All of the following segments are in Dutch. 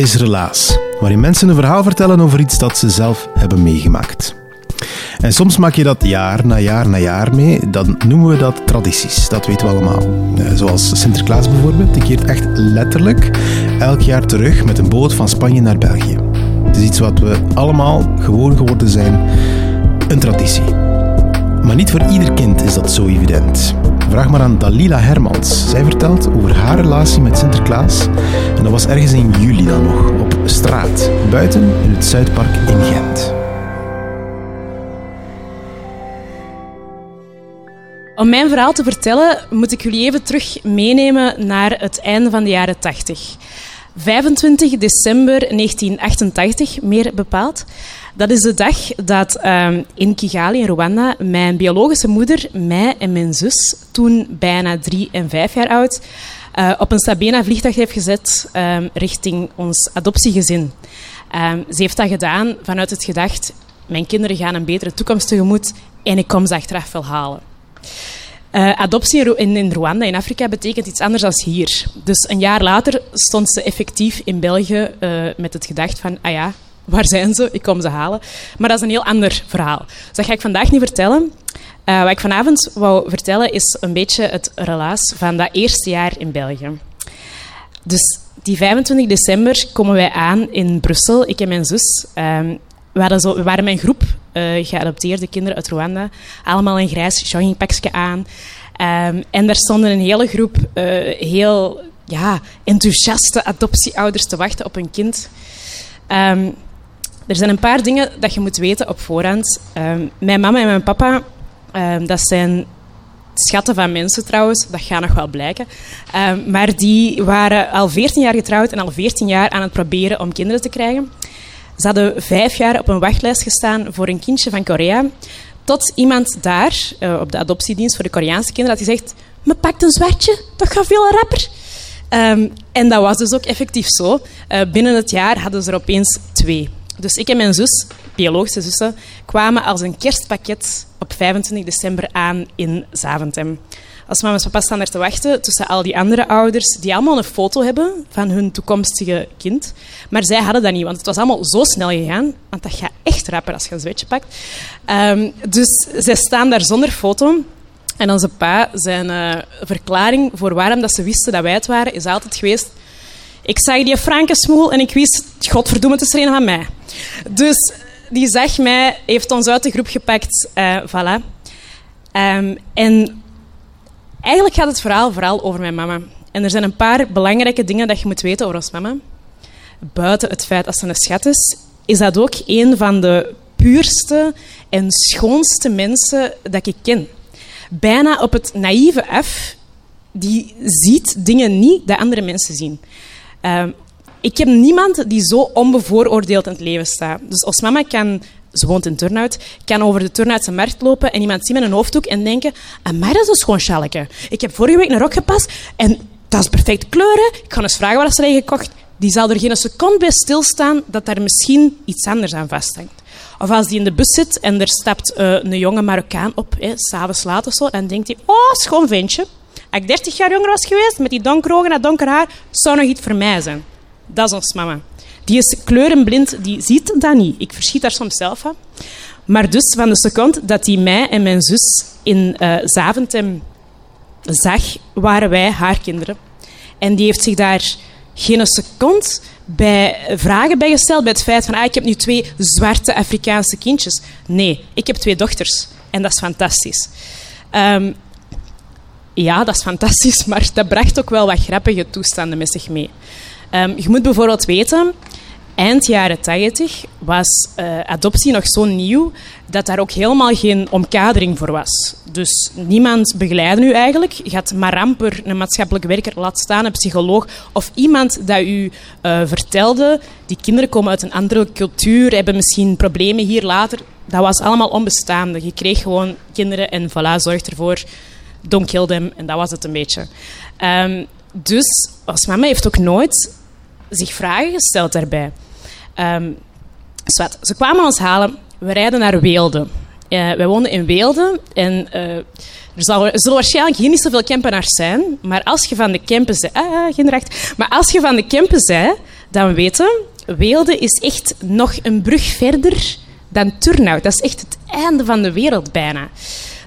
Is Relaas, waarin mensen een verhaal vertellen over iets dat ze zelf hebben meegemaakt. En soms maak je dat jaar na jaar na jaar mee. Dan noemen we dat tradities. Dat weten we allemaal. Eh, zoals Sinterklaas bijvoorbeeld. Die keert echt letterlijk elk jaar terug met een boot van Spanje naar België. Het is iets wat we allemaal gewoon geworden zijn. Een traditie. Maar niet voor ieder kind is dat zo evident. Vraag maar aan Dalila Hermans. Zij vertelt over haar relatie met Sinterklaas. En dat was ergens in juli dan nog, op straat, buiten in het Zuidpark in Gent. Om mijn verhaal te vertellen moet ik jullie even terug meenemen naar het einde van de jaren 80. 25 december 1988, meer bepaald. Dat is de dag dat ehm, in Kigali, in Rwanda, mijn biologische moeder, mij en mijn zus, toen bijna drie en vijf jaar oud, uh, op een Sabena-vliegtuig heeft gezet ehm, richting ons adoptiegezin. Ehm, ze heeft dat gedaan vanuit het gedacht, mijn kinderen gaan een betere toekomst tegemoet en ik kom ze achteraf wel halen. Uh, adoptie in, in, Rwanda, in Afrika, betekent iets anders dan hier. Dus een jaar later stond ze effectief in België uh, met het gedacht van, ah ja, waar zijn ze? Ik kom ze halen. Maar dat is een heel ander verhaal. Dus dat ga ik vandaag niet vertellen. Uh, wat ik vanavond wou vertellen is een beetje het relaas van dat eerste jaar in België. Dus die 25 december komen wij aan in Brussel, ik en mijn zus. Um, we, hadden zo, we waren mijn groep uh, geadopteerde kinderen uit Rwanda. Allemaal een grijs joggingpakje aan. Um, en daar stonden een hele groep uh, heel ja, enthousiaste adoptieouders te wachten op een kind. Um, er zijn een paar dingen dat je moet weten op voorhand. Um, mijn mama en mijn papa, dat zijn schatten van mensen trouwens, dat gaat nog wel blijken. maar die waren al 14 jaar getrouwd en al 14 jaar aan het proberen om kinderen te krijgen. Ze hadden vijf jaar op een wachtlijst gestaan voor een kindje van Korea. Tot iemand daar, uh, op de adoptiedienst voor de Koreaanse kinderen, had gezegd... Me pakt een zwartje, dat gaat veel rapper. En dat was dus ook effectief zo. Uh, binnen het jaar hadden ze er opeens twee. Dus ik en mijn zus, biologische zussen, kwamen als een kerstpakket op 25 december aan in Zaventem. Als mama en papa staan er te wachten tussen al die andere ouders die allemaal een foto hebben van hun toekomstige kind. Maar zij hadden dat niet, want het was allemaal zo snel gegaan. Want dat gaat echt rapper als je een zwetje pakt. Um, dus zij staan daar zonder foto. En onze pa, zijn uh, verklaring voor waarom dat ze wisten dat wij het waren, is altijd geweest... Ik zag die Frankensmoel en ik wist, godverdomme, het is er een van mij. Dus die zag mij, heeft ons uit de groep gepakt, uh, voilà. Um, en Eigenlijk gaat het verhaal vooral over mijn mama. En er zijn een paar belangrijke dingen dat je moet weten over ons mama. Buiten het feit dat ze een schat is, is dat ook een van de puurste en schoonste mensen dat ik ken. Bijna op het naïeve af, die ziet dingen niet dat andere mensen zien. Uh, ik heb niemand die zo onbevooroordeeld in het leven staat. Dus ons mama kan ze woont in Turnhout, kan over de Turnhoutse markt lopen en iemand zien met een hoofddoek en denken, maar dat is een schoon. Ik heb vorige week een rok gepast en dat is perfecte kleuren. Ik ga eens vragen waar ze hebben gekocht. Die zal er geen seconde bij stilstaan dat daar misschien iets anders aan vasthangt. Of als die in de bus zit en er stapt uh, een jonge Marokkaan op, s'avonds laat of zo, dan denkt hij, oh, schoon ventje. Als ik 30 jaar jonger was geweest, met die donkere ogen en donker haar, zou nog iets voor mij zijn. Dat is ons mama. Die is kleurenblind, die ziet dat niet. Ik verschiet daar soms zelf van. Maar dus van de seconde dat hij mij en mijn zus in uh, Zaventem zag, waren wij haar kinderen. En die heeft zich daar geen seconde bij vragen bijgesteld bij het feit van ah, ik heb nu twee zwarte Afrikaanse kindjes. Nee, ik heb twee dochters. En dat is fantastisch. Ehm, ja, dat is fantastisch, maar dat bracht ook wel wat grappige toestanden met zich mee. Um, je moet bijvoorbeeld weten, eind jaren 80 was uh, adoptie nog zo nieuw dat daar ook helemaal geen omkadering voor was. Dus niemand begeleidde u eigenlijk. Je had maar amper een maatschappelijk werker, laat staan een psycholoog of iemand dat u uh, vertelde, die kinderen komen uit een andere cultuur, hebben misschien problemen hier later. Dat was allemaal onbestaande. Je kreeg gewoon kinderen en voilà, zorg ervoor, don't kill them. En dat was het een beetje. Um, dus als mama heeft ook nooit zich vragen gesteld daarbij. Zwart. Ze kwamen ons halen. We rijden naar Weelde. Uh, wij woonden in Weelde en uh, er, zullen waarschijnlijk hier niet zoveel campenaars zijn, maar als je van de Kempen bent, ah, geen recht, maar als je van de Kempen bent, dan weten, Weelde is echt nog een brug verder dan Turnhout. Dat is echt het einde van de wereld bijna.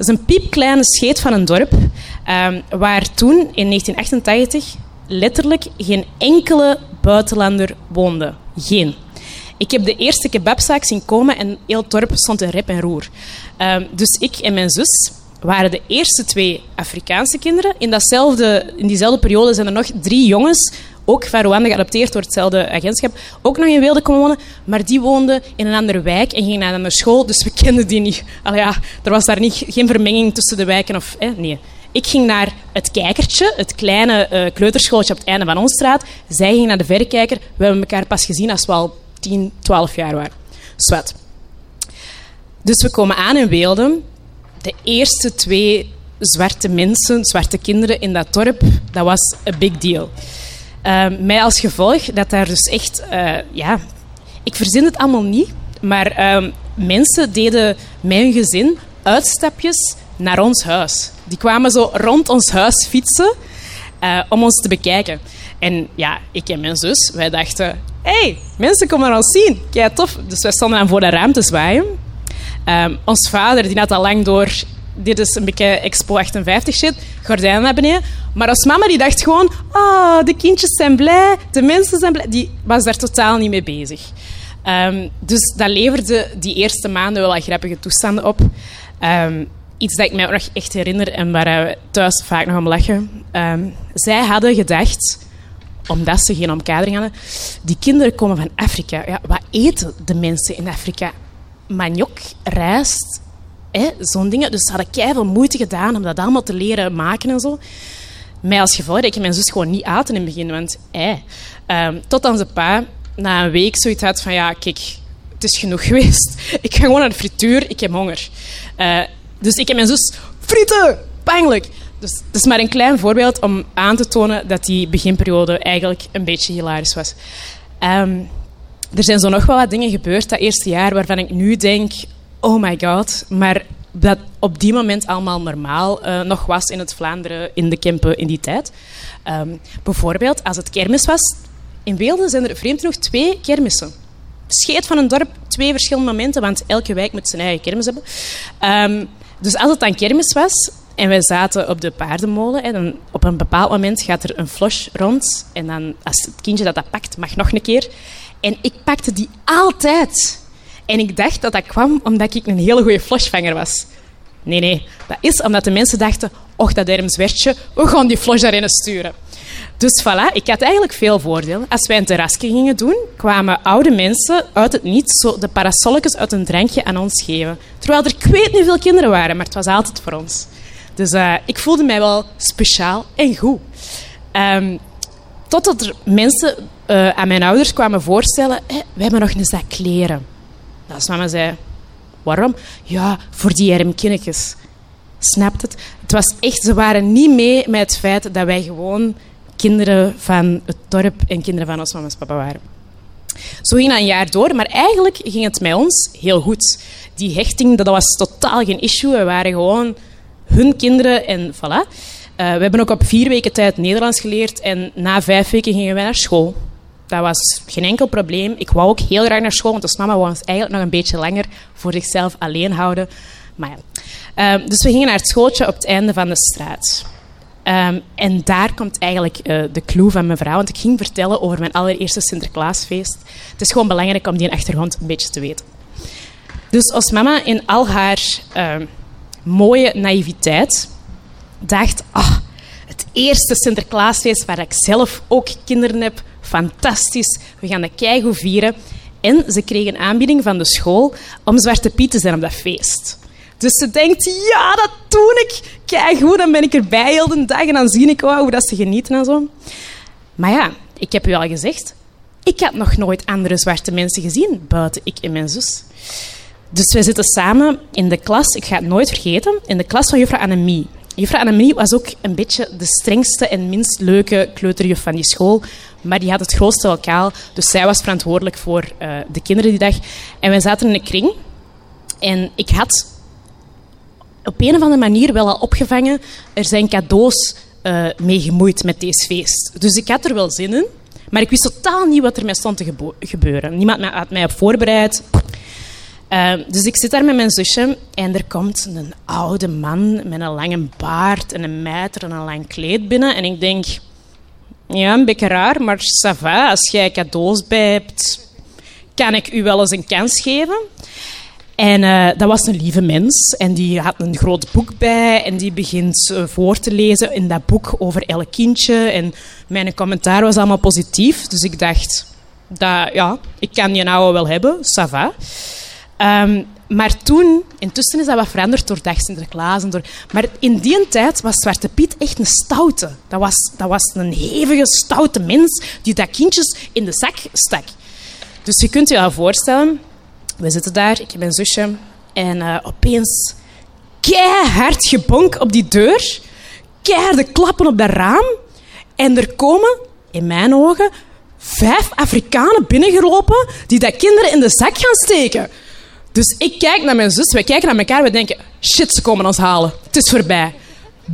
Dat is een piepkleine scheet van een dorp, um, waar toen in 1988 letterlijk geen enkele buitenlander woonde. Geen. Ik heb de eerste kebabzaak zien komen en heel het dorp stond in rep en roer. Um, dus ik en mijn zus waren de eerste twee Afrikaanse kinderen. In, datzelfde, in diezelfde periode zijn er nog drie jongens, ook van Rwanda geadopteerd door hetzelfde agentschap, ook nog in Weelde komen wonen. Maar die woonden in een andere wijk en gingen naar een andere school, dus we kenden die niet. Allee, ja, er was daar niet, geen vermenging tussen de wijken. Of, nee. Ik ging naar het kijkertje, het kleine uh, kleuterschooltje op het einde van onze straat. Zij ging naar de verrekijker. We hebben elkaar pas gezien als we al 10, 12 jaar waren. Zwet. Dus we komen aan in Weelde. De eerste twee zwarte mensen, zwarte kinderen in dat dorp, dat was een big deal. Uh, mij als gevolg dat daar dus echt, uh, ja, ik verzin het allemaal niet, maar uh, mensen deden mijn gezin uitstapjes naar ons huis. Die kwamen zo rond ons huis fietsen uh, om ons te bekijken. En ja, ik en mijn zus, wij dachten... hey, mensen komen ons zien. Kijk, tof. Dus wij stonden dan voor de ruimte zwaaien. Um, ons vader, die had al lang door... Dit is een beetje Expo 58 shit. Gordijnen naar beneden. Maar als mama, die dacht gewoon... Oh, de kindjes zijn blij. De mensen zijn blij. Die was daar totaal niet mee bezig. Um, dus dat leverde die eerste maanden wel grappige toestanden op. Um, iets dat ik mij ook nog echt herinner en waar we thuis vaak nog om lachen. Um, zij hadden gedacht, omdat ze geen omkadering hadden, die kinderen komen van Afrika. Ja, wat eten de mensen in Afrika? Maniok, rijst, zo'n dingen. Dus ze hadden keihard moeite gedaan om dat allemaal te leren maken en zo. Mij als gevolg dat ik mijn zus gewoon niet aten in het begin, want ei. Um, tot onze pa na een week zoiets had van, ja, kijk, het is genoeg geweest. Ik ga gewoon naar de frituur, ik heb honger. Uh, dus ik en mijn zus, frieten, pijnlijk. Dus het is maar een klein voorbeeld om aan te tonen dat die beginperiode eigenlijk een beetje hilarisch was. Um, er zijn zo nog wel wat dingen gebeurd dat eerste jaar waarvan ik nu denk, oh my god, maar dat op die moment allemaal normaal uh, nog was in het Vlaanderen, in de Kempen in die tijd. Um, bijvoorbeeld, als het kermis was, in Weelde zijn er vreemd genoeg twee kermissen. Scheet van een dorp, twee verschillende momenten, want elke wijk moet zijn eigen kermis hebben. Um, dus als het dan kermis was en wij zaten op de paardenmolen, en dan op een bepaald moment gaat er een flush rond. En dan, als het kindje dat dat pakt, mag nog een keer. En ik pakte die altijd. En ik dacht dat dat kwam omdat ik een hele goede flashvanger was. Nee, nee. Dat is omdat de mensen dachten, och, dat zwertje, we gaan die flush daarin sturen. Dus voilà, ik had eigenlijk veel voordelen. Als wij een terrasje gingen doen, kwamen oude mensen uit het niets zo de parasolletjes uit een drankje aan ons geven. Terwijl er ik niet veel kinderen waren, maar het was altijd voor ons. Dus uh, ik voelde mij wel speciaal en goed. Um, totdat er mensen uh, aan mijn ouders kwamen voorstellen, hey, we hebben nog een zak kleren. Als mama zei, waarom? Ja, voor die arme kindjes. Snapt het? Het was echt, ze waren niet mee met het feit dat wij gewoon kinderen van het dorp en kinderen van ons mama's papa waren. Zo ging dat een jaar door, maar eigenlijk ging het met ons heel goed. Die hechting, dat was totaal geen issue. We waren gewoon hun kinderen en voilà. Uh, we hebben ook op vier weken tijd Nederlands geleerd en na vijf weken gingen wij naar school. Dat was geen enkel probleem. Ik wou ook heel graag naar school, want ons mama wou ons eigenlijk nog een beetje langer voor zichzelf alleen houden. Maar ja. Uh, dus we gingen naar het schooltje op het einde van de straat. Ehm, en daar komt eigenlijk uh, de clue van mijn verhaal. Want ik ging vertellen over mijn allereerste Sinterklaasfeest. Het is gewoon belangrijk om die achtergrond een beetje te weten. Dus als mama in al haar uh, mooie naïviteit dacht... Ah, het eerste Sinterklaasfeest waar ik zelf ook kinderen heb. Fantastisch. We gaan dat keigoed vieren. En ze kregen een aanbieding van de school om Zwarte Piet te zijn op dat feest. Dus ze denkt, ja, dat doe ik. Kijk dan ben ik erbij heel de dag en dan zie ik hoe dat ze genieten en zo. Maar ja, ik heb u al gezegd, ik had nog nooit andere zwarte mensen gezien, buiten ik en mijn zus. Dus wij zitten samen in de klas, ik ga het nooit vergeten, in de klas van juffrouw Annemie. Juffrouw Annemie was ook een beetje de strengste en minst leuke kleuterjuf van die school. Maar die had het grootste lokaal, dus zij was verantwoordelijk voor uh, de kinderen die dag. En wij zaten in een kring. En ik had op een of andere manier wel al opgevangen. Er zijn cadeaus uh, mee gemoeid met deze feest. Dus ik had er wel zin in. Maar ik wist totaal niet wat er mij stond te gebeuren. Niemand had mij op voorbereid. Uh, dus ik zit daar met mijn zusje en er komt een oude man met een lange baard en een mijter en een lang kleed binnen. En ik denk, ja, een beetje raar, maar ça va. Als jij cadeaus bij hebt, kan ik u wel eens een kans geven. En uh, dat was een lieve mens en die had een groot boek bij en die begint uh, voor te lezen in dat boek over elk kindje. En mijn commentaar was allemaal positief, dus ik dacht, dat, ja, ik kan die oude wel hebben, ça va. Um, maar toen, intussen is dat wat veranderd door dag Sinterklaas. En door, maar in die tijd was Zwarte Piet echt een stoute. Dat was, dat was een hevige, stoute mens die dat kindjes in de zak stak. Dus je kunt je wel voorstellen, we zitten daar, ik heb mijn zusje, en uh, opeens keihard gebonk op die deur, keiharde klappen op dat raam. En er komen, in mijn ogen, vijf Afrikanen binnengelopen die dat kinderen in de zak gaan steken. Dus ik kijk naar mijn zus, wij kijken naar elkaar, we denken, shit, ze komen ons halen. Het is voorbij.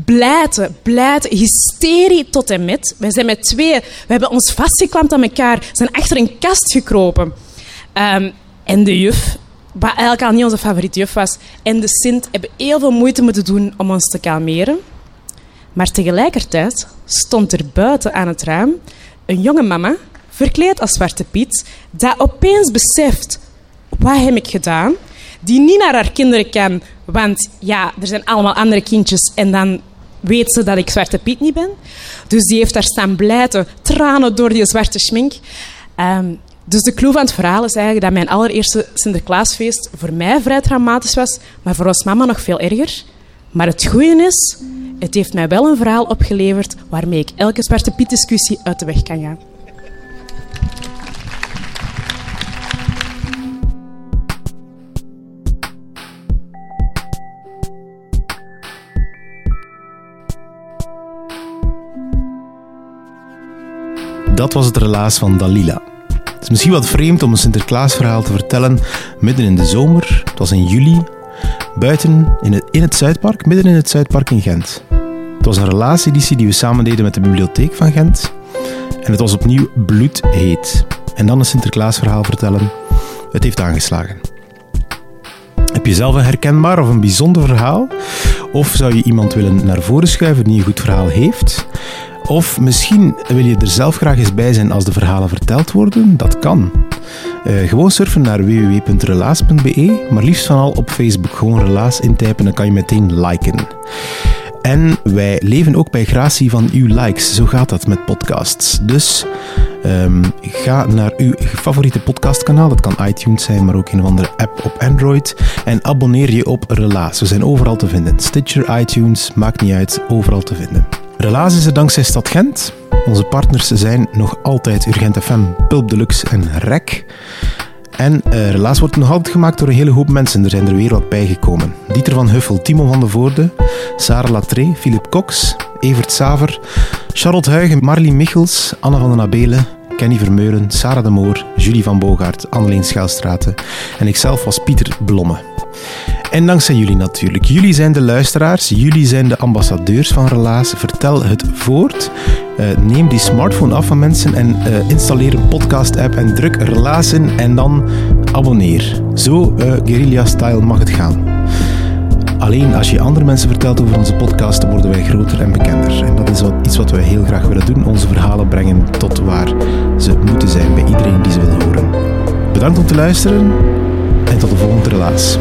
Blijten, blijten, hysterie tot en met. Wij zijn met twee, we hebben ons vastgeklampt aan elkaar, zijn achter een kast gekropen. Um, en de juf, wat eigenlijk al niet onze favoriete juf was, en de Sint hebben heel veel moeite moeten doen om ons te kalmeren. Maar tegelijkertijd stond er buiten aan het raam een jonge mama, verkleed als Zwarte Piet, dat opeens beseft, wat heb ik gedaan? Die niet naar haar kinderen kan, want ja, er zijn allemaal andere kindjes en dan weet ze dat ik Zwarte Piet niet ben. Dus die heeft daar staan blijten, tranen door die zwarte schmink. Um, dus de clue van het verhaal is eigenlijk dat mijn allereerste Sinterklaasfeest voor mij vrij traumatisch was, maar voor ons mama nog veel erger. Maar het goede is, het heeft mij wel een verhaal opgeleverd waarmee ik elke Zwarte Piet discussie uit de weg kan gaan. Dat was het relaas van Dalila. Het is misschien wat vreemd om een Sinterklaasverhaal te vertellen midden in de zomer. Het was in juli, buiten in het, in het Zuidpark, midden in het Zuidpark in Gent. Het was een relaaseditie die we samen deden met de bibliotheek van Gent. En het was opnieuw bloedheet. En dan een Sinterklaasverhaal vertellen. Het heeft aangeslagen. Heb je zelf een herkenbaar of een bijzonder verhaal? Of zou je iemand willen naar voren schuiven die een goed verhaal heeft? Of misschien wil je er zelf graag eens bij zijn als de verhalen verteld worden. Dat kan. Uh, gewoon surfen naar www.relaas.be, maar liefst van al op Facebook. Gewoon relaas intypen, dan kan je meteen liken. En wij leven ook bij gratie van uw likes. Zo gaat dat met podcasts. Dus um, ga naar uw favoriete podcastkanaal. Dat kan iTunes zijn, maar ook een of andere app op Android. En abonneer je op Relaas. We zijn overal te vinden. Stitcher, iTunes, maakt niet uit. Overal te vinden. Relaas is er dankzij Stad Gent. Onze partners zijn nog altijd Urgent FM, Pulp Deluxe en REC. En uh, Relaas wordt nog altijd gemaakt door een hele hoop mensen. Er zijn er weer wat bijgekomen. Dieter van Huffel, Timo van de Voorde, Sarah Latré, Philip Cox, Evert Saver, Charlotte Huigen, Marlie Michels, Anne van den Abelen, Kenny Vermeulen, Sarah de Moor, Julie van Bogaert, Anneleen Schelstraten en ikzelf was Pieter Blomme. En dankzij jullie natuurlijk. Jullie zijn de luisteraars, jullie zijn de ambassadeurs van Relaas. Vertel het voort. Uh, neem die smartphone af van mensen en uh, installeer een podcast-app en druk Relaas in en dan abonneer. Zo uh, guerrilla-style mag het gaan. alleen als je andere mensen vertelt over onze podcast, worden wij groter en bekender. En dat is wat, iets wat wij heel graag willen doen: onze verhalen brengen tot waar ze moeten zijn bij iedereen die ze wil horen. Bedankt om te luisteren en tot de volgende relaas.